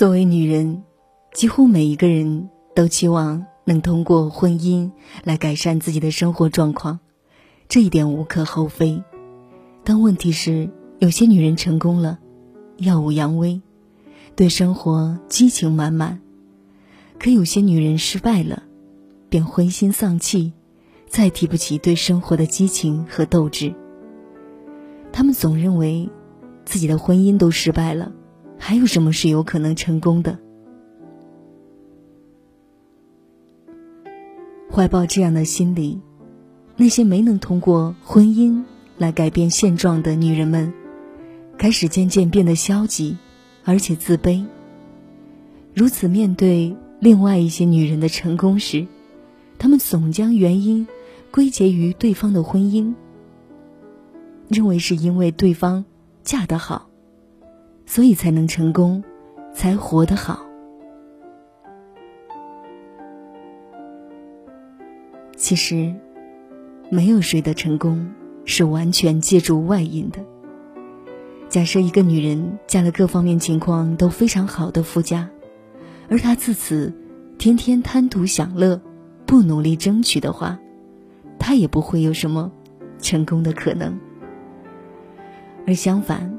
作为女人，几乎每一个人都期望能通过婚姻来改善自己的生活状况，这一点无可厚非。但问题是，有些女人成功了，耀武扬威，对生活激情满满；可有些女人失败了，便灰心丧气，再提不起对生活的激情和斗志。她们总认为，自己的婚姻都失败了。还有什么是有可能成功的？怀抱这样的心理，那些没能通过婚姻来改变现状的女人们，开始渐渐变得消极，而且自卑。如此面对另外一些女人的成功时，她们总将原因归结于对方的婚姻，认为是因为对方嫁得好。所以才能成功，才活得好。其实，没有谁的成功是完全借助外因的。假设一个女人嫁了各方面情况都非常好的夫家，而她自此天天贪图享乐，不努力争取的话，她也不会有什么成功的可能。而相反，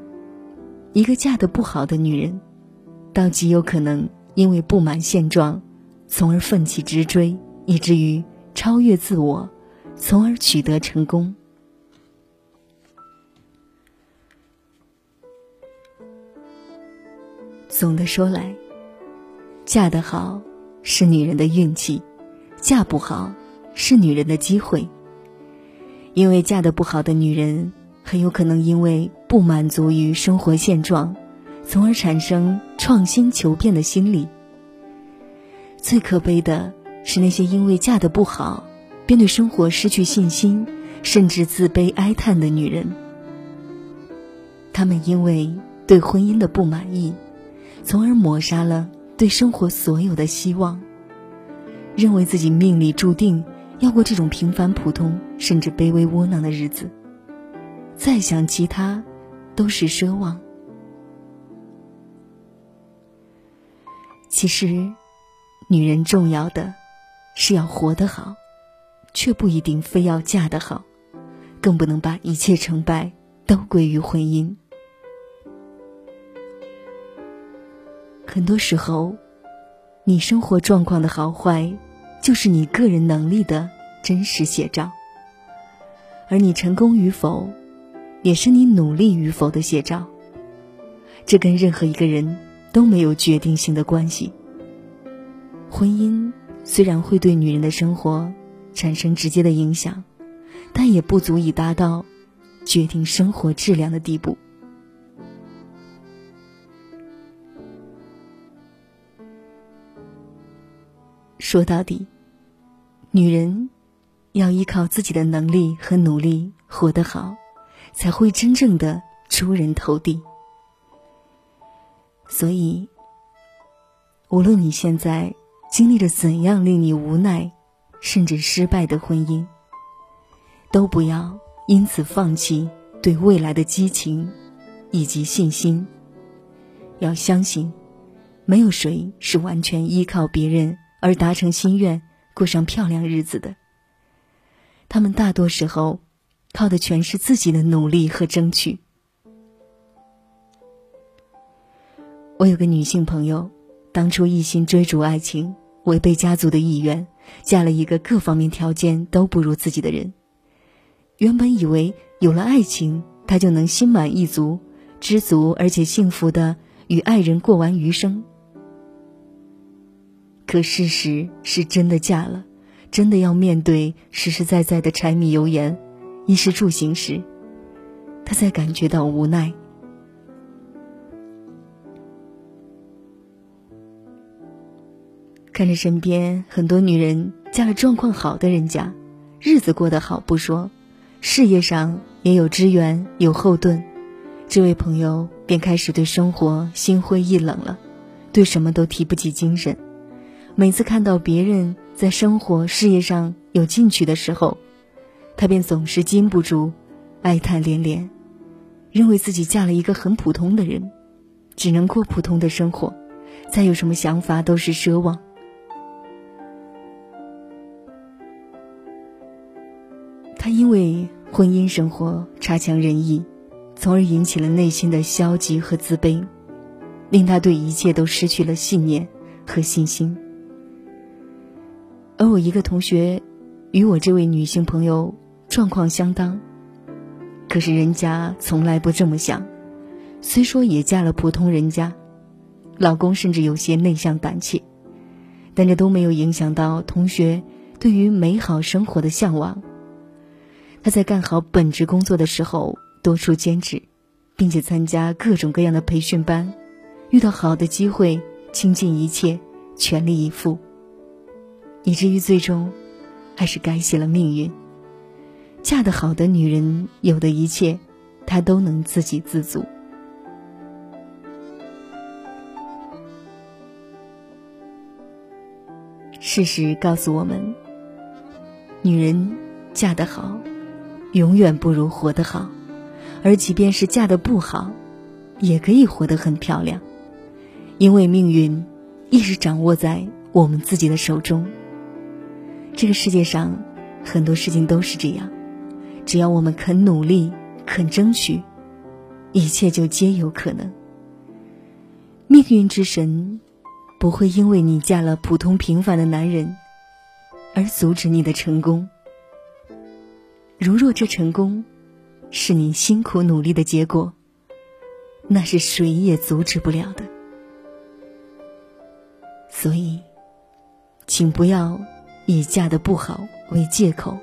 一个嫁得不好的女人，倒极有可能因为不满现状，从而奋起直追，以至于超越自我，从而取得成功。总的说来，嫁得好是女人的运气，嫁不好是女人的机会。因为嫁得不好的女人。很有可能因为不满足于生活现状，从而产生创新求变的心理。最可悲的是那些因为嫁得不好，便对生活失去信心，甚至自卑哀叹的女人。她们因为对婚姻的不满意，从而抹杀了对生活所有的希望，认为自己命里注定要过这种平凡普通甚至卑微窝囊的日子。再想其他，都是奢望。其实，女人重要的，是要活得好，却不一定非要嫁得好，更不能把一切成败都归于婚姻。很多时候，你生活状况的好坏，就是你个人能力的真实写照，而你成功与否。也是你努力与否的写照。这跟任何一个人都没有决定性的关系。婚姻虽然会对女人的生活产生直接的影响，但也不足以达到决定生活质量的地步。说到底，女人要依靠自己的能力和努力活得好。才会真正的出人头地。所以，无论你现在经历着怎样令你无奈，甚至失败的婚姻，都不要因此放弃对未来的激情以及信心。要相信，没有谁是完全依靠别人而达成心愿、过上漂亮日子的。他们大多时候。靠的全是自己的努力和争取。我有个女性朋友，当初一心追逐爱情，违背家族的意愿，嫁了一个各方面条件都不如自己的人。原本以为有了爱情，她就能心满意足、知足而且幸福的与爱人过完余生。可事实是真的嫁了，真的要面对实实在在的柴米油盐。衣食住行时，他才感觉到无奈。看着身边很多女人嫁了状况好的人家，日子过得好不说，事业上也有支援有后盾，这位朋友便开始对生活心灰意冷了，对什么都提不起精神。每次看到别人在生活事业上有进取的时候，她便总是禁不住哀叹连连，认为自己嫁了一个很普通的人，只能过普通的生活，再有什么想法都是奢望。他因为婚姻生活差强人意，从而引起了内心的消极和自卑，令他对一切都失去了信念和信心。而我一个同学，与我这位女性朋友状况相当，可是人家从来不这么想。虽说也嫁了普通人家，老公甚至有些内向胆怯，但这都没有影响到同学对于美好生活的向往。他在干好本职工作的时候，多出兼职，并且参加各种各样的培训班，遇到好的机会，倾尽一切，全力以赴，以至于最终，还是改写了命运。嫁得好的女人，有的一切，她都能自给自足。事实告诉我们，女人嫁得好。永远不如活得好，而即便是嫁得不好，也可以活得很漂亮，因为命运一直掌握在我们自己的手中。这个世界上很多事情都是这样，只要我们肯努力、肯争取，一切就皆有可能。命运之神不会因为你嫁了普通平凡的男人而阻止你的成功。如若这成功是你辛苦努力的结果，那是谁也阻止不了的。所以，请不要以嫁的不好为借口，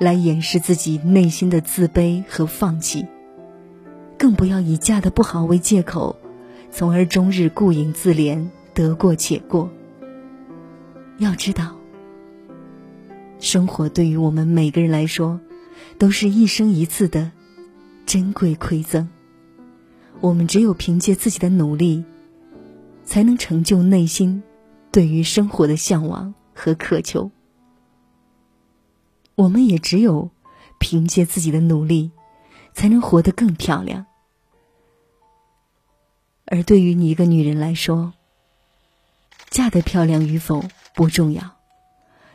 来掩饰自己内心的自卑和放弃；更不要以嫁的不好为借口，从而终日顾影自怜、得过且过。要知道，生活对于我们每个人来说。都是一生一次的珍贵馈赠，我们只有凭借自己的努力，才能成就内心对于生活的向往和渴求。我们也只有凭借自己的努力，才能活得更漂亮。而对于你一个女人来说，嫁得漂亮与否不重要，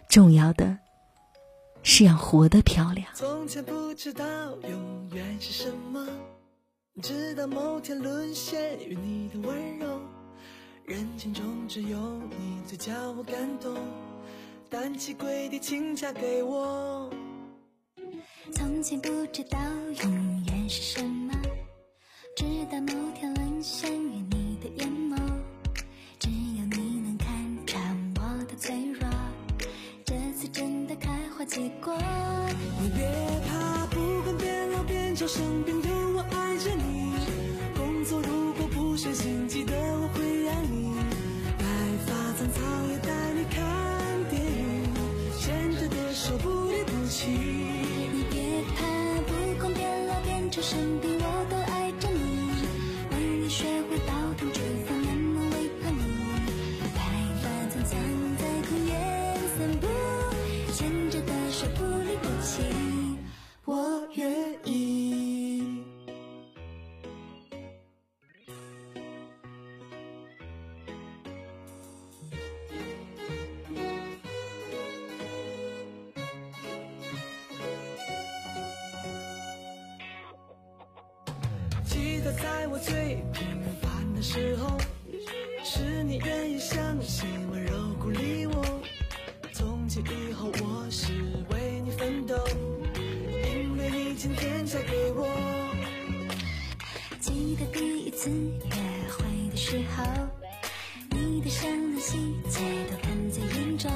重要的。是要活得漂亮。从前不知道永远是什么，直到某天沦陷于你的温柔，人群中只有你最叫我感动，单膝跪地请嫁给我。从前不知道永远是什么，直到某天沦陷于你的眼眸，只有你能看穿我的脆弱。这次真的开花。结果，你别怕，不管变老变丑生病，在我最平凡的时候，是你愿意相信温柔鼓励我。从今以后，我是为你奋斗，因为你今天嫁给我。记得第一次约会的时候，你的善良细节都看在眼中，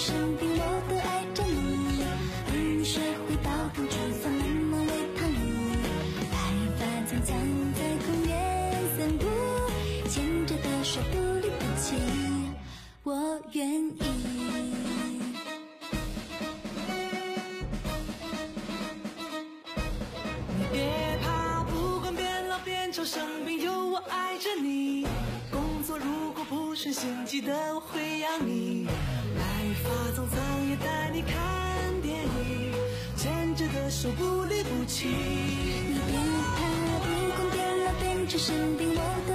生病我都爱着你，为你学会汤容，春风满面的你。白发苍苍在公园散步，牵着的手不离不弃，我愿意。你别怕，不管变老变丑，生病有我爱着你。工作如果不顺心，记得我。说不离不弃。你别怕，不光变了，变成生病我的。